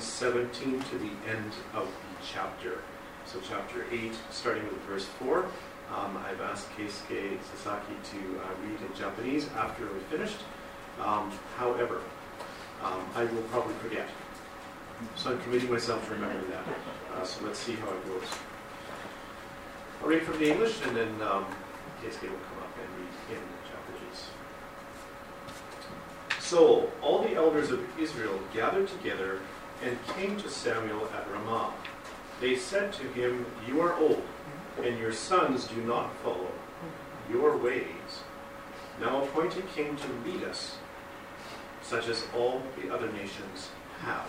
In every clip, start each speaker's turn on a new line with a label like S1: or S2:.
S1: 17 to the end of the chapter. So chapter 8, starting with verse 4. Um, I've asked Keisuke Sasaki to uh, read in Japanese after we finished. Um, however, um, I will probably forget. So I'm committing myself to remembering that. Uh, so let's see how it goes. I'll read from the English and then um, Keisuke will come up and read in Japanese. So all the elders of Israel gathered together and came to Samuel at Ramah. They said to him, You are old, and your sons do not follow your ways. Now appoint a king to lead us, such as all the other nations have.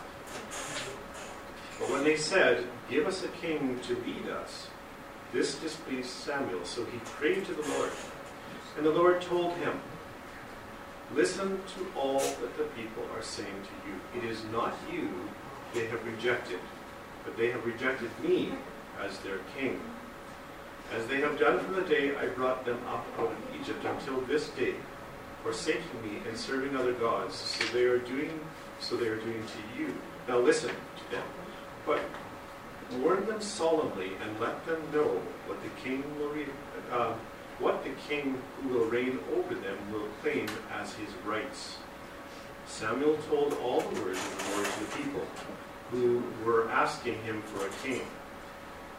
S1: But when they said, Give us a king to lead us, this displeased Samuel, so he prayed to the Lord. And the Lord told him, Listen to all that the people are saying to you. It is not you they have rejected, but they have rejected me as their king. As they have done from the day I brought them up out of Egypt until this day, forsaking me and serving other gods, so they are doing so they are doing to you. Now listen to them. But warn them solemnly and let them know what the king will read, uh, what the king who will reign over them will claim as his rights. Samuel told all the words of the Lord to the people who were asking him for a king.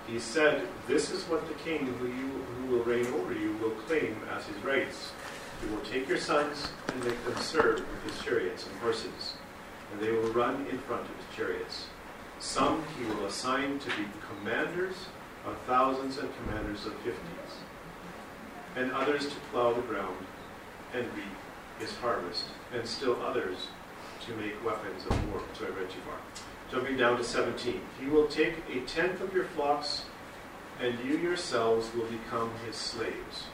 S1: He said, This is what the king who, you, who will reign over you will claim as his rights. He will take your sons and make them serve with his chariots and horses, and they will run in front of his chariots. Some he will assign to be commanders of thousands and commanders of fifties, and others to plow the ground and reap his harvest, and still others to make weapons of war. So I read. Jumping down to 17. He will take a tenth of your flocks, and you yourselves will become his slaves.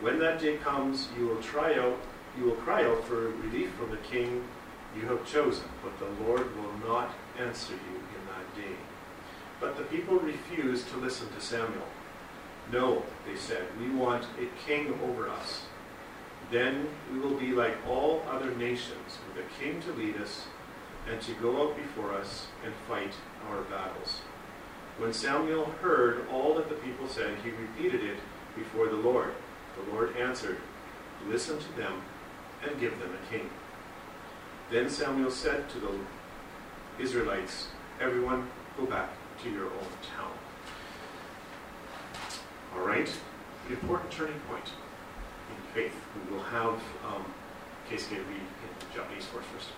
S1: When that day comes, you will try out, you will cry out for relief from the king you have chosen, but the Lord will not answer you in that day. But the people refused to listen to Samuel. No, they said, we want a king over us. Then we will be like all other nations, with a king to lead us and to go out before us and fight our battles. When Samuel heard all that the people said, he repeated it before the Lord. The Lord answered, Listen to them and give them a king. Then Samuel said to the Israelites, Everyone go back to your own town. All right, an important turning point in faith. We will have um, Keisuke read in Japanese for us first.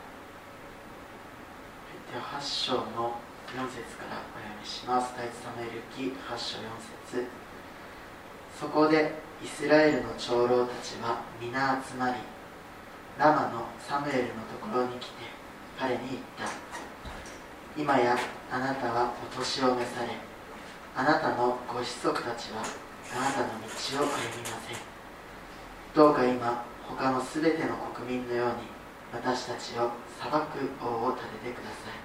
S2: では8章の4節からお読みします第一サムエル記8章4節そこでイスラエルの長老たちは皆集まりラマのサムエルのところに来て彼に言った今やあなたはお年を召されあなたのご子息たちはあなたの道を歩みません。どうか今他のすべての国民のように私たちを裁く王を立ててください。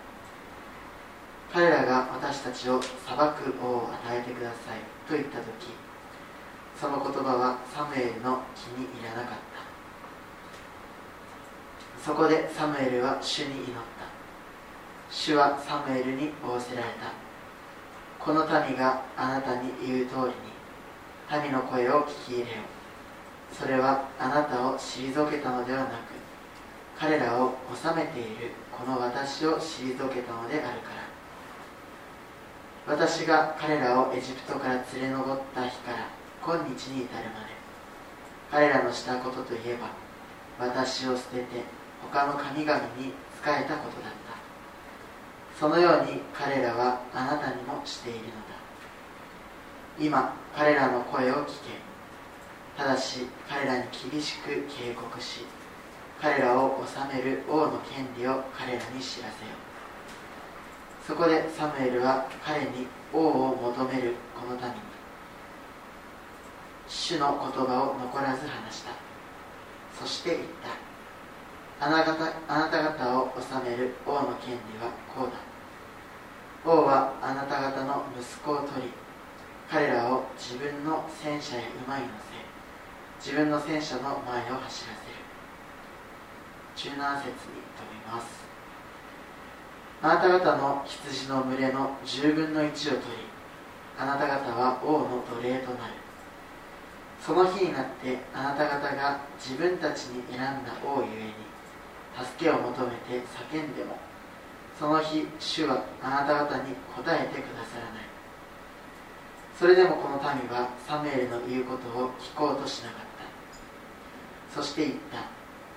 S2: 彼らが私たちを裁く王を与えてくださいと言った時その言葉はサムエルの気に入らなかった。そこでサムエルは主に祈った。主はサムエルに仰せられた。この民があなたに言う通りに民の声を聞き入れよそれはあなたを退けたのではなく彼らを治めているこの私を退けたのであるから。私が彼らをエジプトから連れ上った日から今日に至るまで彼らのしたことといえば私を捨てて他の神々に仕えたことだった。そのように彼らはあなたにもしているのだ。今彼らの声を聞け。ただし彼らに厳しく警告し彼らを治める王の権利を彼らに知らせよそこでサムエルは彼に王を求めるこの民に。主の言葉を残らず話した。そして言った。あなたあなた方を治める王の権利はこうだ。王はあなた方の息子を取り彼らを自分の戦車や馬に乗せ自分の戦車の前を走らせる。17節に飛びます。あなた方の羊の群れの10分の1を取りあなた方は王の奴隷となる。その日になってあなた方が自分たちに選んだ王ゆえに助けを求めて叫んでもその日主はあなた方に答えてくださらない。それでもこの民はサムエルの言うことを聞こうとしなかった。そして言った。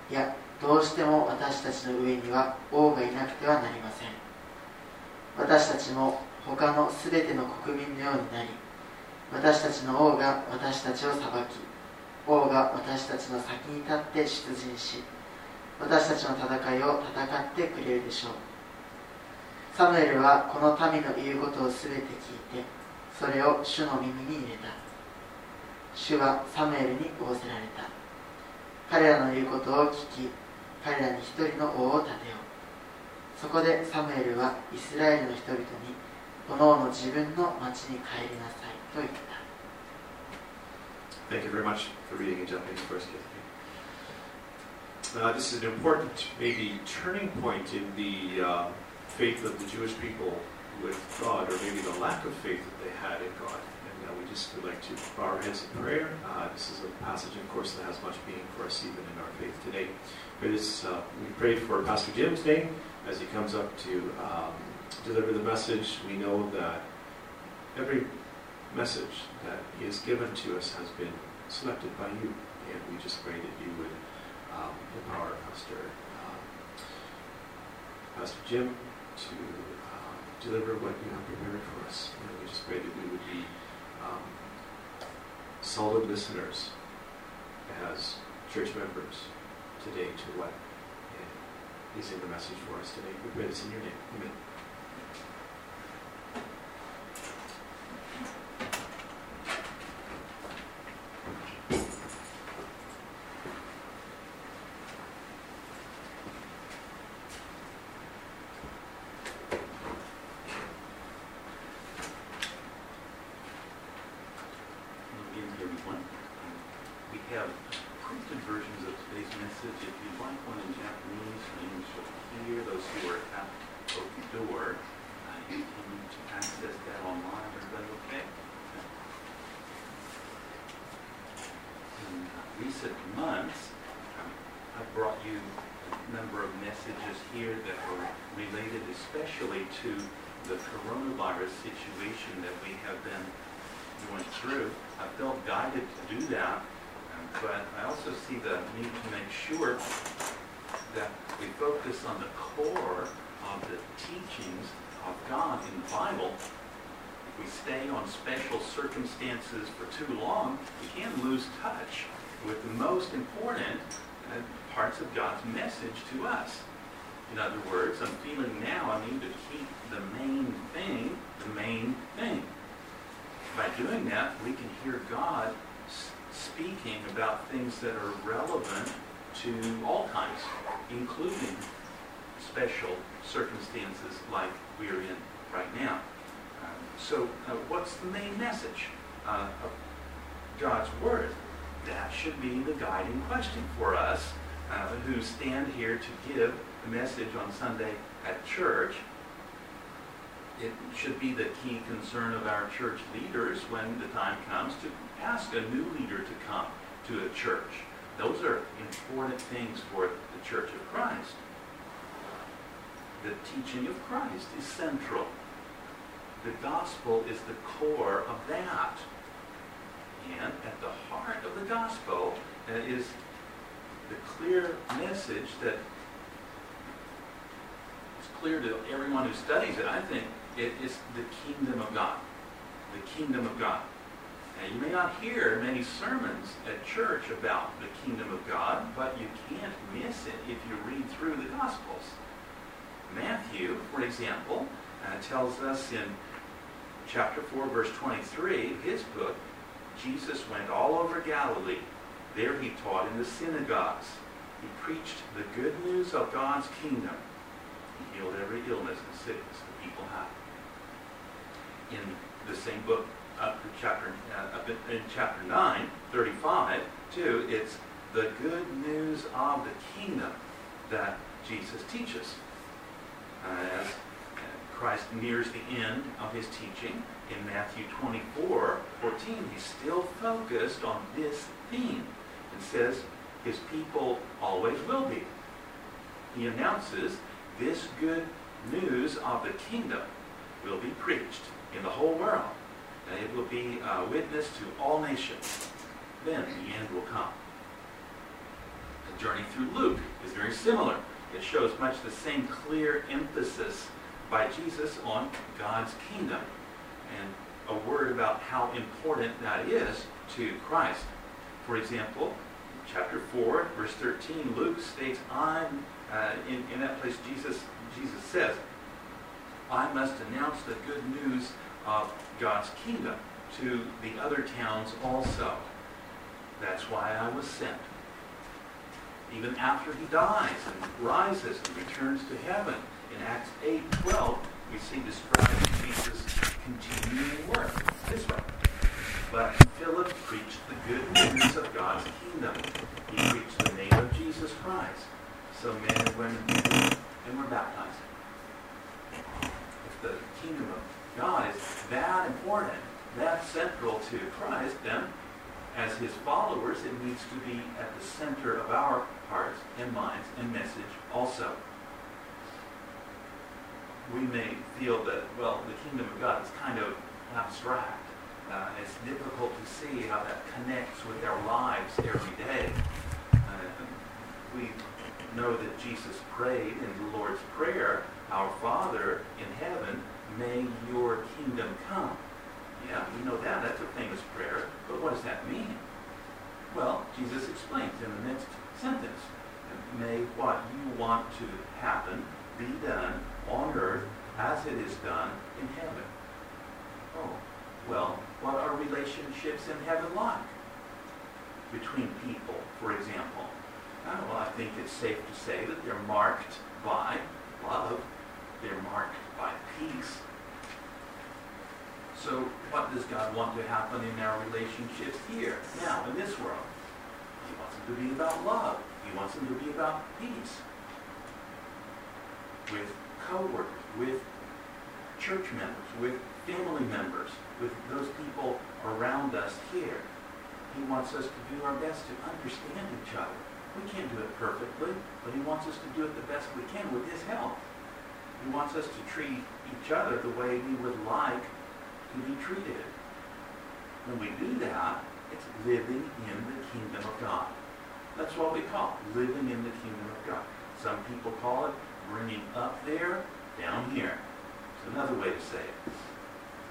S2: いやどうしても私たちの上には王がいなくてはなりません。私たちも他のすべての国民のようになり私たちの王が私たちを裁き王が私たちの先に立って出陣し私たちの戦いを戦ってくれるでしょう。サムエルはこの民の言うことをすべて聞いてそれを主の耳に入れた。主はサムエルに仰せられた。彼らの言うことを聞き彼らに一人の王を立てよう。そこでサムエルはイスラエルの人々におのおの自分の町に帰りなさいと言った。
S1: Thank you very much for reading in Japanese first, Keisuke. Uh, this is an important, maybe, turning point in the uh, faith of the Jewish people with God, or maybe the lack of faith that they had in God. And uh, we just would like to bow our heads in prayer. Uh, this is a passage, of course, that has much meaning for us even in our faith today. But it's, uh, we pray for Pastor Jim today as he comes up to um, deliver the message. We know that every message that he has given to us has been selected by you, and we just pray that you would um, empower Pastor um, Pastor Jim to um, deliver what you have prepared for us. And we just pray that we would be um, solid listeners as church members today to what is in the message for us today. We pray this in your name. Amen.
S3: Again, everyone. We have printed versions of today's message. If you'd like one in Japanese or English over here, those who are at the door, uh, you can access that online. Everybody okay? In uh, recent months, um, I've brought you a number of messages here that were related especially to the coronavirus situation that we have been going through. I felt guided to do that, um, but I also see the need to make sure that we focus on the core of the teachings of God in the Bible. If we stay on special circumstances for too long, we can lose touch with the most important uh, parts of God's message to us. In other words, I'm feeling now I need to keep the main thing the main thing by doing that, we can hear God speaking about things that are relevant to all kinds, including special circumstances like we're in right now. Um, so, uh, what's the main message uh, of God's Word? That should be the guiding question for us uh, who stand here to give the message on Sunday at church it should be the key concern of our church leaders when the time comes to ask a new leader to come to a church. Those are important things for the Church of Christ. The teaching of Christ is central. The gospel is the core of that. And at the heart of the gospel uh, is the clear message that it's clear to everyone who studies it, I think, it is the kingdom of God. The kingdom of God. And you may not hear many sermons at church about the kingdom of God, but you can't miss it if you read through the Gospels. Matthew, for example, uh, tells us in chapter 4, verse 23, his book, Jesus went all over Galilee. There he taught in the synagogues. He preached the good news of God's kingdom. He healed every illness and sickness the people had in the same book, to chapter, uh, in, in chapter 9, 35, too, it's the good news of the kingdom that Jesus teaches. Uh, as Christ nears the end of his teaching in Matthew 24, 14, he's still focused on this theme and says his people always will be. He announces this good news of the kingdom will be preached in the whole world, and it will be a witness to all nations. Then the end will come. The journey through Luke is very similar. It shows much the same clear emphasis by Jesus on God's kingdom and a word about how important that is to Christ. For example, chapter 4, verse 13, Luke states, I'm, uh, in, in that place, Jesus, Jesus says, I must announce the good news of God's kingdom to the other towns also. That's why I was sent. Even after he dies and rises and returns to heaven, in Acts 8 12, we see described Jesus' continuing work this way. But Philip preached the good news of God's kingdom. He preached the name of Jesus Christ. So men and women came and were baptized. If the kingdom of God is that important, that central to Christ, then as his followers, it needs to be at the center of our hearts and minds and message also. We may feel that, well, the kingdom of God is kind of abstract. Uh, it's difficult to see how that connects with our lives every day. Uh, we know that Jesus prayed in the Lord's Prayer, Our Father in heaven, may your kingdom come. Yeah, we know that. That's a famous prayer. But what does that mean? Well, Jesus explains in the next sentence. May what you want to happen be done on earth as it is done in heaven. Oh, well, what are relationships in heaven like? Between people, for example. Oh, well, I think it's safe to say that they're marked by love. They're marked by peace. So what does God want to happen in our relationships here, now, in this world? He wants them to be about love. He wants them to be about peace. With co-workers, with church members, with family members, with those people around us here. He wants us to do our best to understand each other. We can't do it perfectly, but he wants us to do it the best we can with his help. He wants us to treat each other the way we would like to be treated. When we do that, it's living in the kingdom of God. That's what we call living in the kingdom of God. Some people call it bringing up there, down here. It's another way to say it.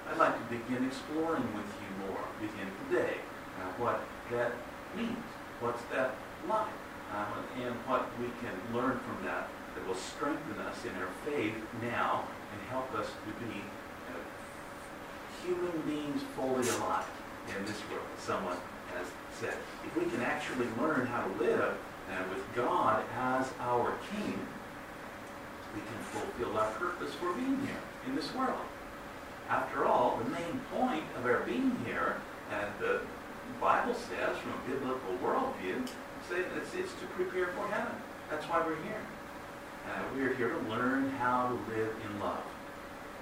S3: I'd like to begin exploring with you more, begin today, uh, what that means. What's that like? Uh, and what we can learn from that that will strengthen us in our faith now and help us to be uh, human beings fully alive in this world, someone has said. If we can actually learn how to live uh, with God as our King, we can fulfill our purpose for being here in this world. After all, the main point of our being here, and the Bible says from a biblical worldview, it's, it's to prepare for heaven. That's why we're here. Uh, we're here to learn how to live in love.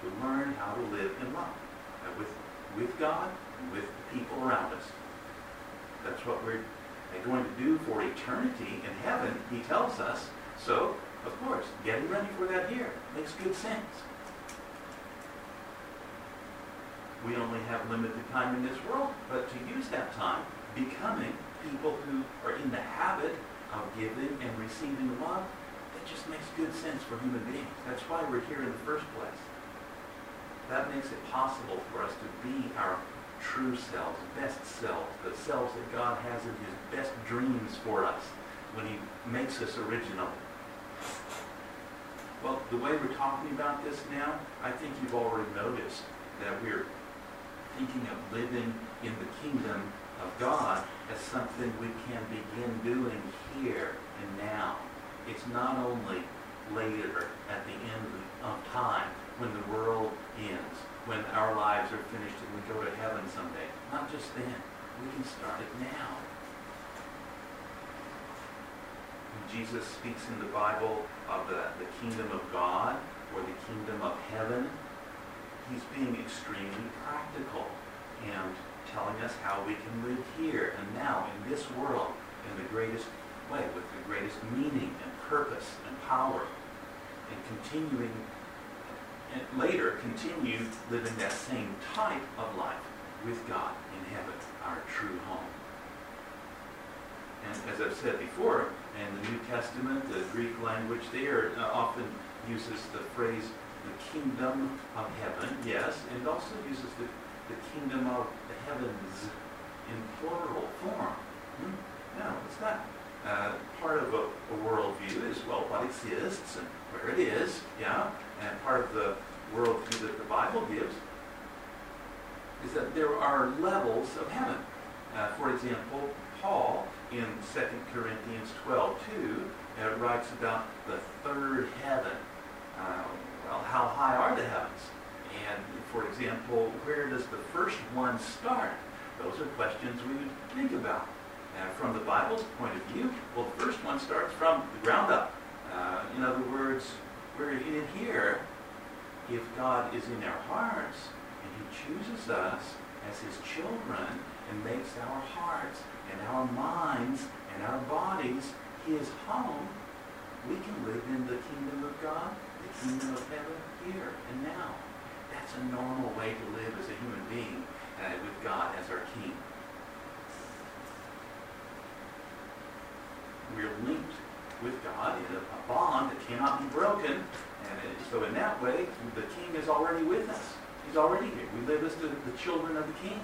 S3: To learn how to live in love. Uh, with, with God, and with the people around us. That's what we're going to do for eternity in heaven, he tells us. So, of course, getting ready for that here makes good sense. We only have limited time in this world, but to use that time becoming people who are in the habit of giving and receiving love, that just makes good sense for human beings. That's why we're here in the first place. That makes it possible for us to be our true selves, best selves, the selves that God has in his best dreams for us when he makes us original. Well, the way we're talking about this now, I think you've already noticed that we're thinking of living in the kingdom of God as something we can begin doing here and now. It's not only later at the end of time when the world ends, when our lives are finished and we go to heaven someday. Not just then. We can start it now. When Jesus speaks in the Bible of the, the kingdom of God or the kingdom of heaven, he's being extremely practical and telling us how we can live here and now in this world in the greatest way, with the greatest meaning and purpose and power, and continuing and later continue living that same type of life with God in heaven, our true home. And as I've said before, in the New Testament, the Greek language there uh, often uses the phrase the kingdom of heaven, yes, and also uses the the kingdom of the heavens in plural form. Hmm? No, it's not. Uh, part of a, a worldview is, well, what exists and where it is, yeah? And part of the worldview that the Bible gives is that there are levels of heaven. Uh, for example, Paul in 2 Corinthians 12, 2, uh, writes about the third heaven. Uh, well, how high are the heavens? And for example, where does the first one start? Those are questions we would think about. Uh, from the Bible's point of view, well, the first one starts from the ground up. Uh, in other words, we're in here if God is in our hearts and he chooses us as his children and makes our hearts and our minds and our bodies his home, we can live in the kingdom of God, the kingdom of heaven here and now. That's a normal way to live as a human being uh, with God as our king. We're linked with God in a, a bond that cannot be broken. And it, so in that way, the king is already with us. He's already here. We live as the, the children of the king.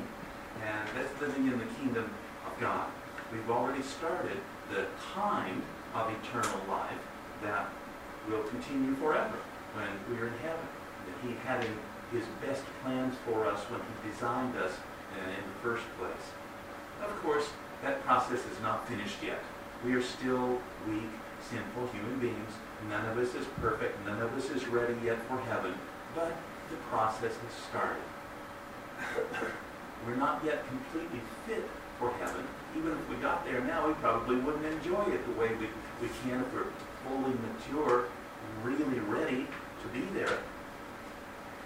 S3: And that's living in the kingdom of God. We've already started the kind of eternal life that will continue forever when we are in heaven. That he had in his best plans for us when he designed us in the first place. Of course, that process is not finished yet. We are still weak, sinful human beings. None of us is perfect. None of us is ready yet for heaven. But the process has started. We're not yet completely fit for heaven. Even if we got there now, we probably wouldn't enjoy it the way we, we can if we're fully mature, really ready to be there.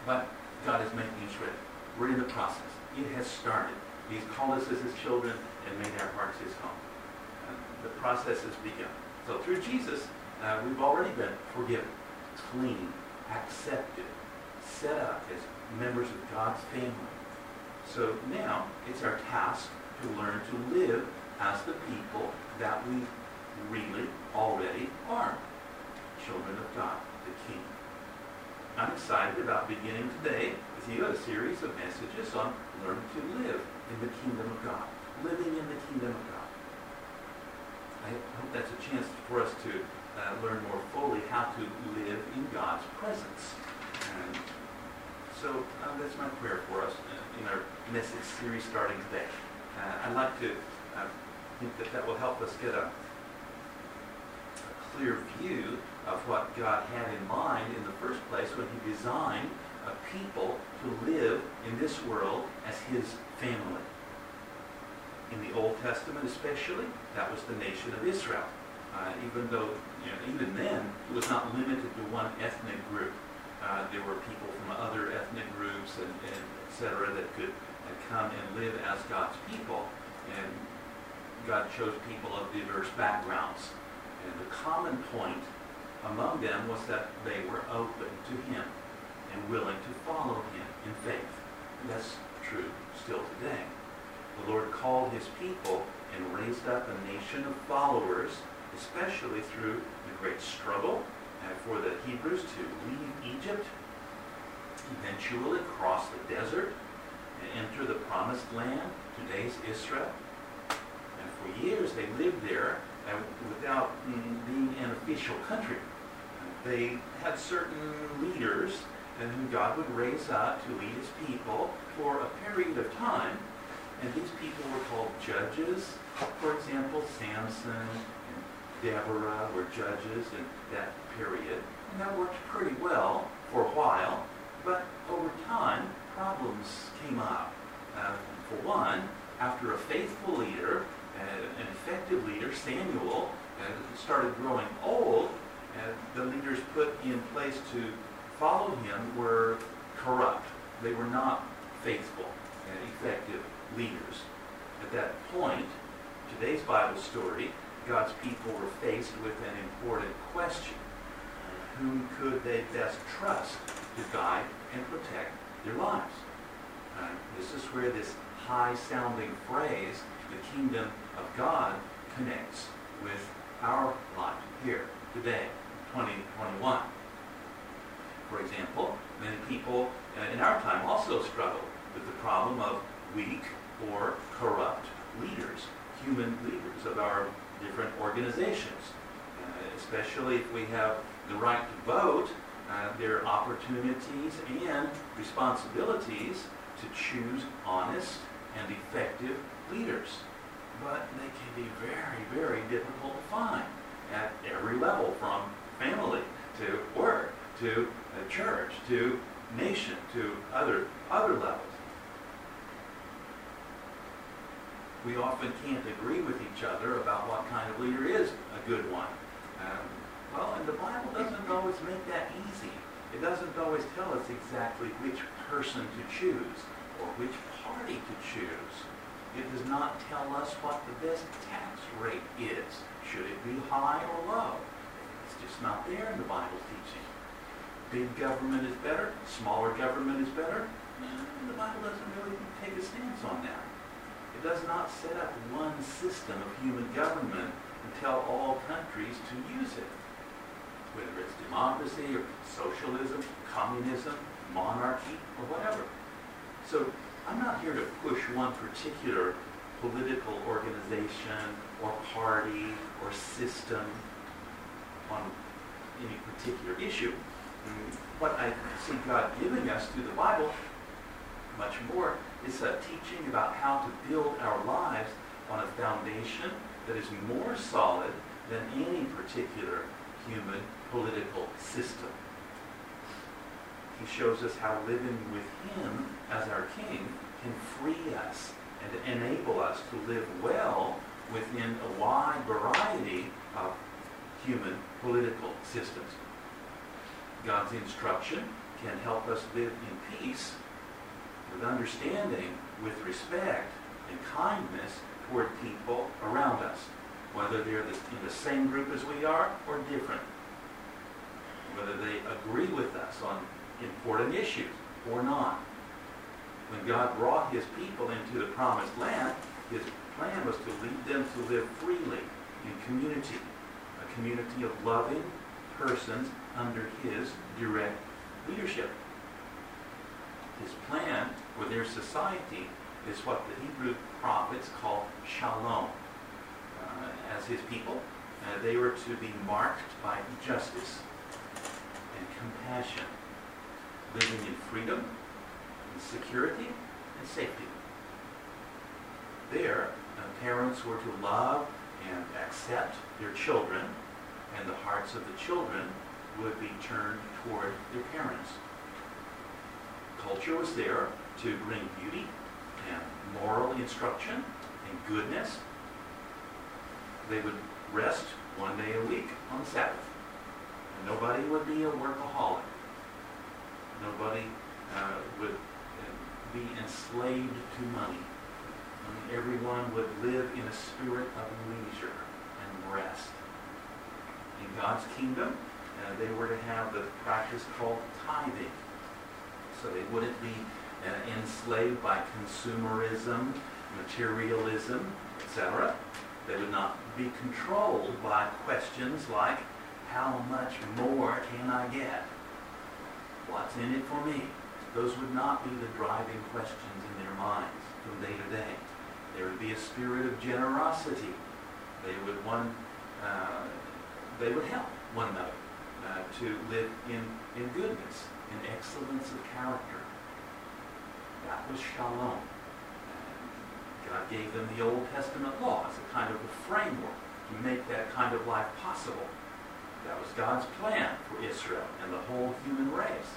S3: But God is making us ready. We're in the process. It has started. He's called us as his children and made our hearts his home. And the process has begun. So through Jesus, uh, we've already been forgiven, clean, accepted, set up as members of God's family. So now it's our task to learn to live as the people that we really already are. Children of God, the King. I'm excited about beginning today with you a series of messages on learning to live in the kingdom of God. Living in the kingdom of God. I hope that's a chance for us to uh, learn more fully how to live in God's presence. And so uh, that's my prayer for us in our message series starting today. Uh, I'd like to uh, think that that will help us get a, a clear view of what God had in mind in the first place when he designed a people to live in this world as his family. In the Old Testament especially, that was the nation of Israel. Uh, even though, you know, even then, it was not limited to one ethnic group. Uh, there were people from other ethnic groups and, and et cetera that could come and live as God's people. And God chose people of diverse backgrounds. And the common point among them was that they were open to him and willing to follow him in faith. And that's true still today. The Lord called his people and raised up a nation of followers, especially through the great struggle uh, for the Hebrews to leave Egypt, eventually cross the desert and enter the promised land, today's Israel. And for years they lived there without mm, being an official country. They had certain leaders and whom God would raise up to lead his people for a period of time and these people were called judges. For example, Samson and Deborah were judges in that period. And that worked pretty well for a while. But over time, problems came up. Uh, for one, after a faithful leader, uh, an effective leader, Samuel, uh, started growing old, uh, the leaders put in place to follow him were corrupt. They were not faithful and effective leaders. At that point, today's Bible story, God's people were faced with an important question. Whom could they best trust to guide and protect their lives? Uh, this is where this high-sounding phrase, the kingdom of God, connects with our life here today, 2021. For example, many people uh, in our time also struggle with the problem of weak or corrupt leaders, human leaders of our different organizations. Uh, especially if we have the right to vote, uh, their opportunities and responsibilities to choose honest and effective leaders. But they can be very, very difficult to find at every level, from family to work to a church to nation to other other levels. We often can't agree with each other about what kind of leader is a good one. Well, and the Bible doesn't always make that easy. It doesn't always tell us exactly which person to choose or which party to choose. It does not tell us what the best tax rate is. Should it be high or low? It's just not there in the Bible teaching. Big government is better, smaller government is better. The Bible doesn't really take a stance on that. It does not set up one system of human government and tell all countries to use it. Whether it's democracy or socialism, communism, monarchy, or whatever. So I'm not here to push one particular political organization or party or system on any particular issue. Mm, what I see God giving us through the Bible, much more, is a teaching about how to build our lives on a foundation that is more solid than any particular human political system. He shows us how living with Him as our King can free us and enable us to live well within a wide variety of human political systems. God's instruction can help us live in peace with understanding, with respect and kindness toward people around us, whether they're in the same group as we are or different, whether they agree with us on important issues or not. When God brought his people into the promised land, his plan was to lead them to live freely in community, a community of loving persons under his direct leadership. His plan for their society is what the Hebrew prophets call shalom. As his people, uh, they were to be marked by justice and compassion, living in freedom, in security, and safety. There, uh, parents were to love and accept their children, and the hearts of the children would be turned toward their parents. Culture was there to bring beauty and moral instruction and goodness. They would rest one day a week on the Sabbath. And nobody would be a workaholic. Nobody uh, would uh, be enslaved to money. And everyone would live in a spirit of leisure and rest. In God's kingdom, uh, they were to have the practice called tithing. So they wouldn't be uh, enslaved by consumerism, materialism, etc. They would not be controlled by questions like, how much more can I get? What's in it for me? Those would not be the driving questions in their minds from day to day. There would be a spirit of generosity. They would one, uh, they would help one another uh, to live in, in goodness, in excellence of character. That was shalom. God gave them the Old Testament law as a kind of a framework to make that kind of life possible. That was God's plan for Israel and the whole human race.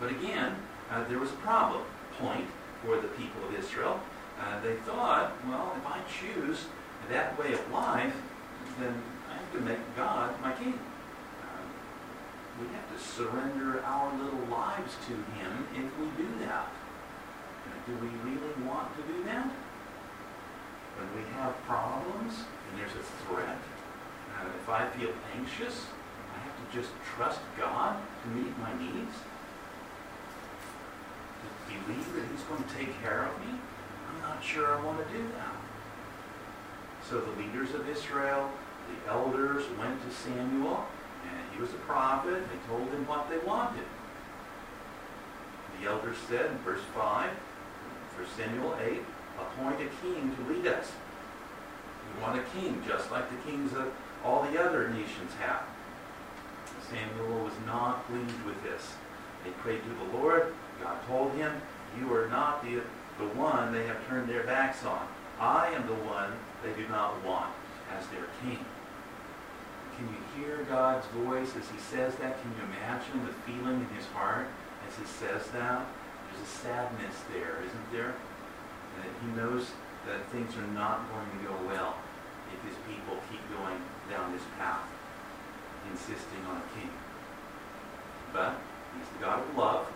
S3: But again, uh, there was a problem point for the people of Israel. Uh, they thought, well, if I choose that way of life, then I have to make God my king we have to surrender our little lives to Him if we do that. Do we really want to do that? When we have problems and there's a threat, uh, if I feel anxious, I have to just trust God to meet my needs? To believe that He's going to take care of me? I'm not sure I want to do that. So the leaders of Israel, the elders went to Samuel and he was a prophet. They told him what they wanted. The elders said in verse 5, for Samuel 8, appoint a king to lead us. We want a king just like the kings of all the other nations have. Samuel was not pleased with this. They prayed to the Lord. God told him, You are not the, the one they have turned their backs on. I am the one they do not want as their king. Can you hear God's voice as he says that? Can you imagine the feeling in his heart as he says that? A sadness there, isn't there? And he knows that things are not going to go well if his people keep going down this path, insisting on a king. But he's the God of love,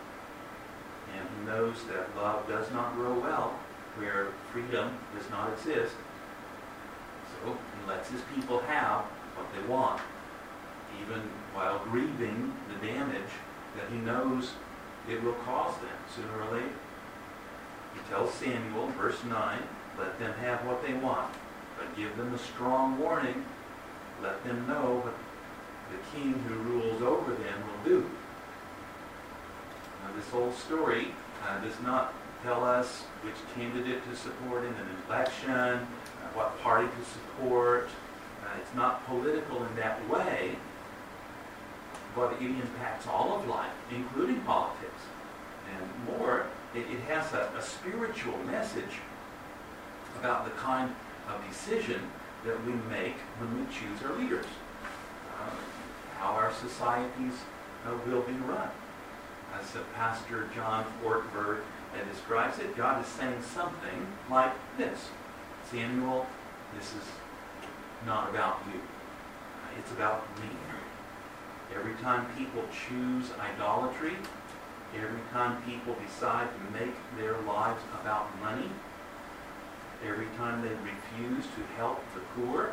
S3: and he knows that love does not grow well where freedom does not exist. So he lets his people have what they want, even while grieving the damage that he knows it will cause them sooner or later. He tells Samuel, verse 9, let them have what they want, but give them a strong warning. Let them know what the king who rules over them will do. Now, this whole story uh, does not tell us which candidate to support in an election, uh, what party to support. Uh, it's not political in that way, but it impacts all of life, including politics. And more, it, it has a, a spiritual message about the kind of decision that we make when we choose our leaders, uh, how our societies uh, will be run. As Pastor John Ortberg uh, describes it, God is saying something like this Samuel, this is not about you, it's about me. Every time people choose idolatry, every time people decide to make their lives about money, every time they refuse to help the poor,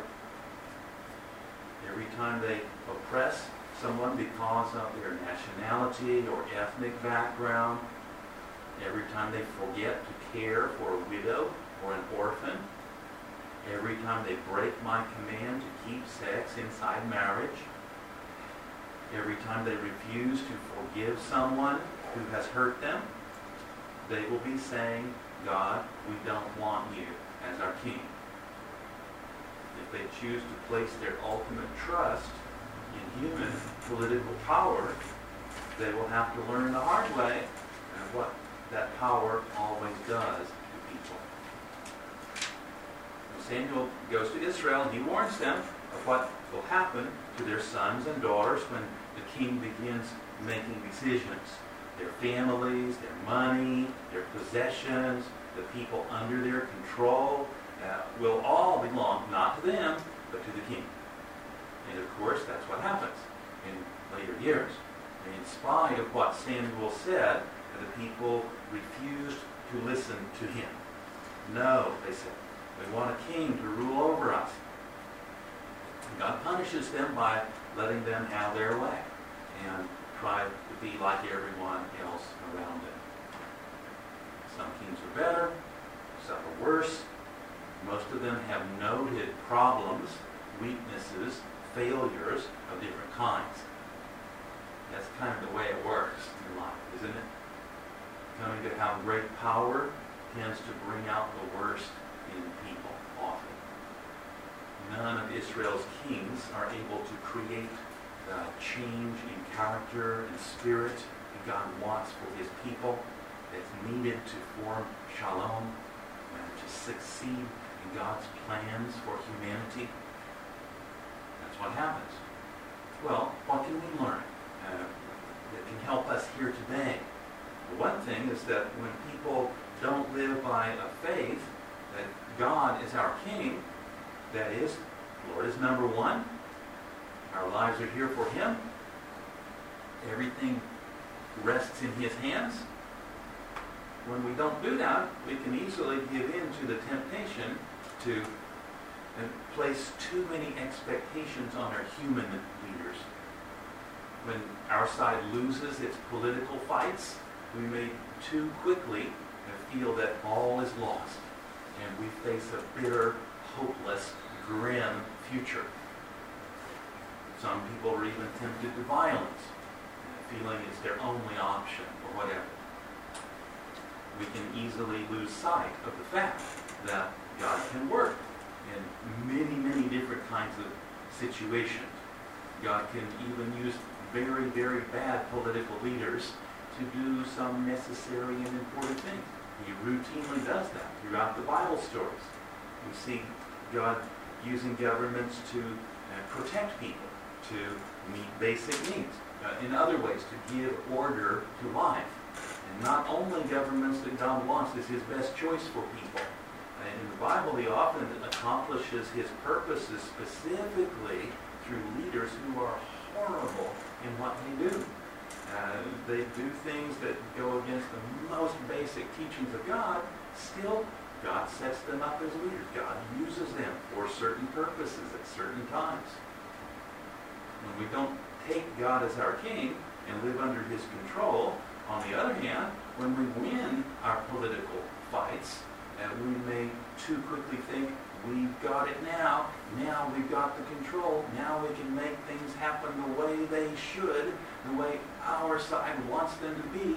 S3: every time they oppress someone because of their nationality or ethnic background, every time they forget to care for a widow or an orphan, every time they break my command to keep sex inside marriage, every time they refuse to forgive someone who has hurt them, they will be saying, God, we don't want you as our king. If they choose to place their ultimate trust in human political power, they will have to learn the hard way what that power always does to people. Samuel goes to Israel, and he warns them of what will happen to their sons and daughters when the king begins making decisions. Their families, their money, their possessions, the people under their control uh, will all belong not to them, but to the king. And of course, that's what happens in later years. And in spite of what Samuel said, the people refused to listen to him. No, they said, we want a king to rule over us. And God punishes them by letting them have their way and try to be like everyone else around them. Some kings are better, some are worse. Most of them have noted problems, weaknesses, failures of different kinds. That's kind of the way it works in life, isn't it? Coming to have great power tends to bring out the worst in people often. None of Israel's kings are able to create the change in character and spirit that God wants for his people that's needed to form shalom and to succeed in God's plans for humanity. That's what happens. Well, what can we learn uh, that can help us here today? One thing is that when people don't live by a faith that God is our King, that is, Lord is number one, our lives are here for Him, everything rests in His hands. When we don't do that, we can easily give in to the temptation to uh, place too many expectations on our human leaders. When our side loses its political fights, we may too quickly feel that all is lost and we face a bitter, hopeless, grim future. Some people are even tempted to violence, feeling it's their only option or whatever. We can easily lose sight of the fact that God can work in many, many different kinds of situations. God can even use very, very bad political leaders to do some necessary and important things. He routinely does that throughout the Bible stories. We see God using governments to uh, protect people, to meet basic needs. Uh, in other ways, to give order to life. And not only governments that God wants is his best choice for people. And in the Bible, he often accomplishes his purposes specifically through leaders who are horrible in what they do. Uh, they do things that go against the most basic teachings of God. Still, God sets them up as leaders. God uses them for certain purposes at certain times. When we don't take God as our king and live under his control, on the other hand, when we win our political fights, and we may too quickly think, we've got it now, now we've got the control, now we can make things happen the way they should, the way our side wants them to be.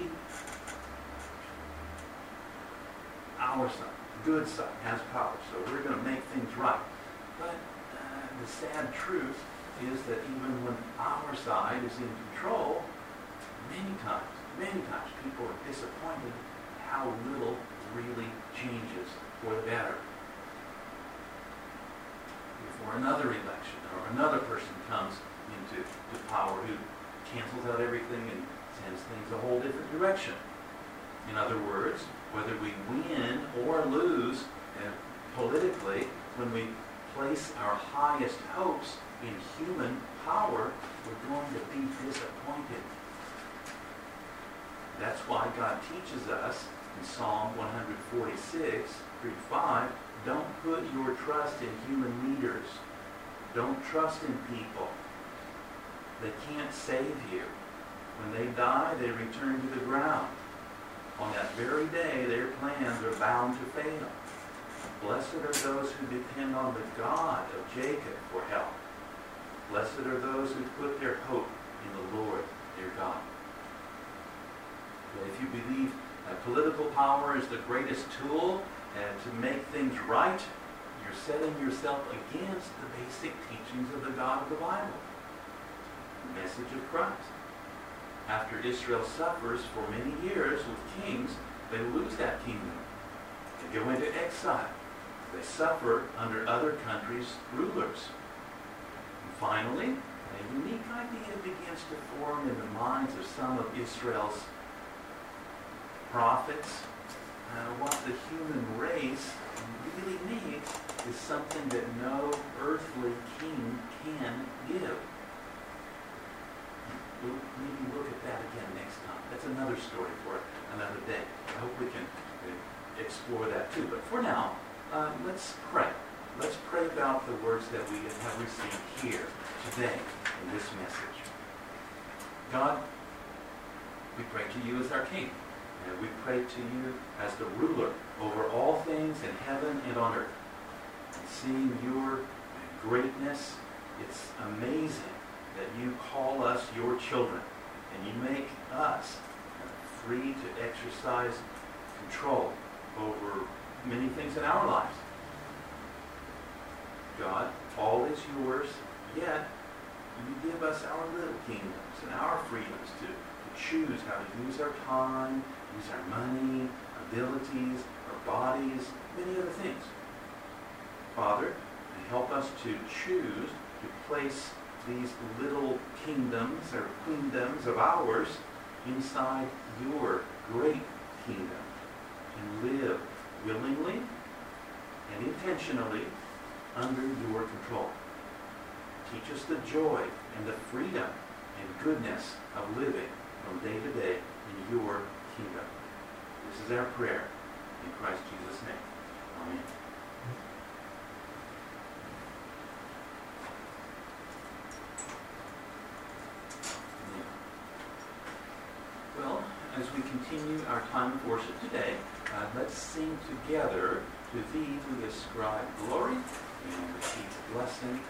S3: Our side, good side, has power, so we're going to make things right. But uh, the sad truth is that even when our side is in control, many times, many times people are disappointed how little really changes for the better. Before another election or another person comes into to power who cancels out everything and sends things a whole different direction. In other words, whether we win or lose politically, when we place our highest hopes in human power, we're going to be disappointed. That's why God teaches us in Psalm 146, 3 5, don't put your trust in human leaders. Don't trust in people. They can't save you. When they die, they return to the ground. On that very day, their plans are bound to fail. Blessed are those who depend on the God of Jacob for help. Blessed are those who put their hope in the Lord their God. But if you believe that political power is the greatest tool and to make things right, you're setting yourself against the basic teachings of the God of the Bible, the message of Christ. After Israel suffers for many years with kings, they lose that kingdom. They go into exile. They suffer under other countries' rulers. And finally, a unique idea begins to form in the minds of some of Israel's prophets. Uh, what the human race really needs is something that no earthly king can give. We'll maybe look at that again next time. That's another story for another day. I hope we can explore that too. But for now, uh, let's pray. Let's pray about the words that we have received here today in this message. God, we pray to you as our King. And we pray to you as the ruler over all things in heaven and on earth. And seeing your greatness, it's amazing that you call us your children and you make us free to exercise control over many things in our lives. God, all is yours, yet you give us our little kingdoms and our freedoms to, to choose how to use our time, use our money, abilities, our bodies, many other things. Father, help us to choose to place these little kingdoms or queendoms of ours inside your great kingdom live willingly and intentionally under your control. Teach us the joy and the freedom and goodness of living from day to day in your kingdom. This is our prayer. In Christ Jesus' name. Amen. Well, as we continue our time of worship today, uh, let's sing together, To thee who ascribe glory and receive blessing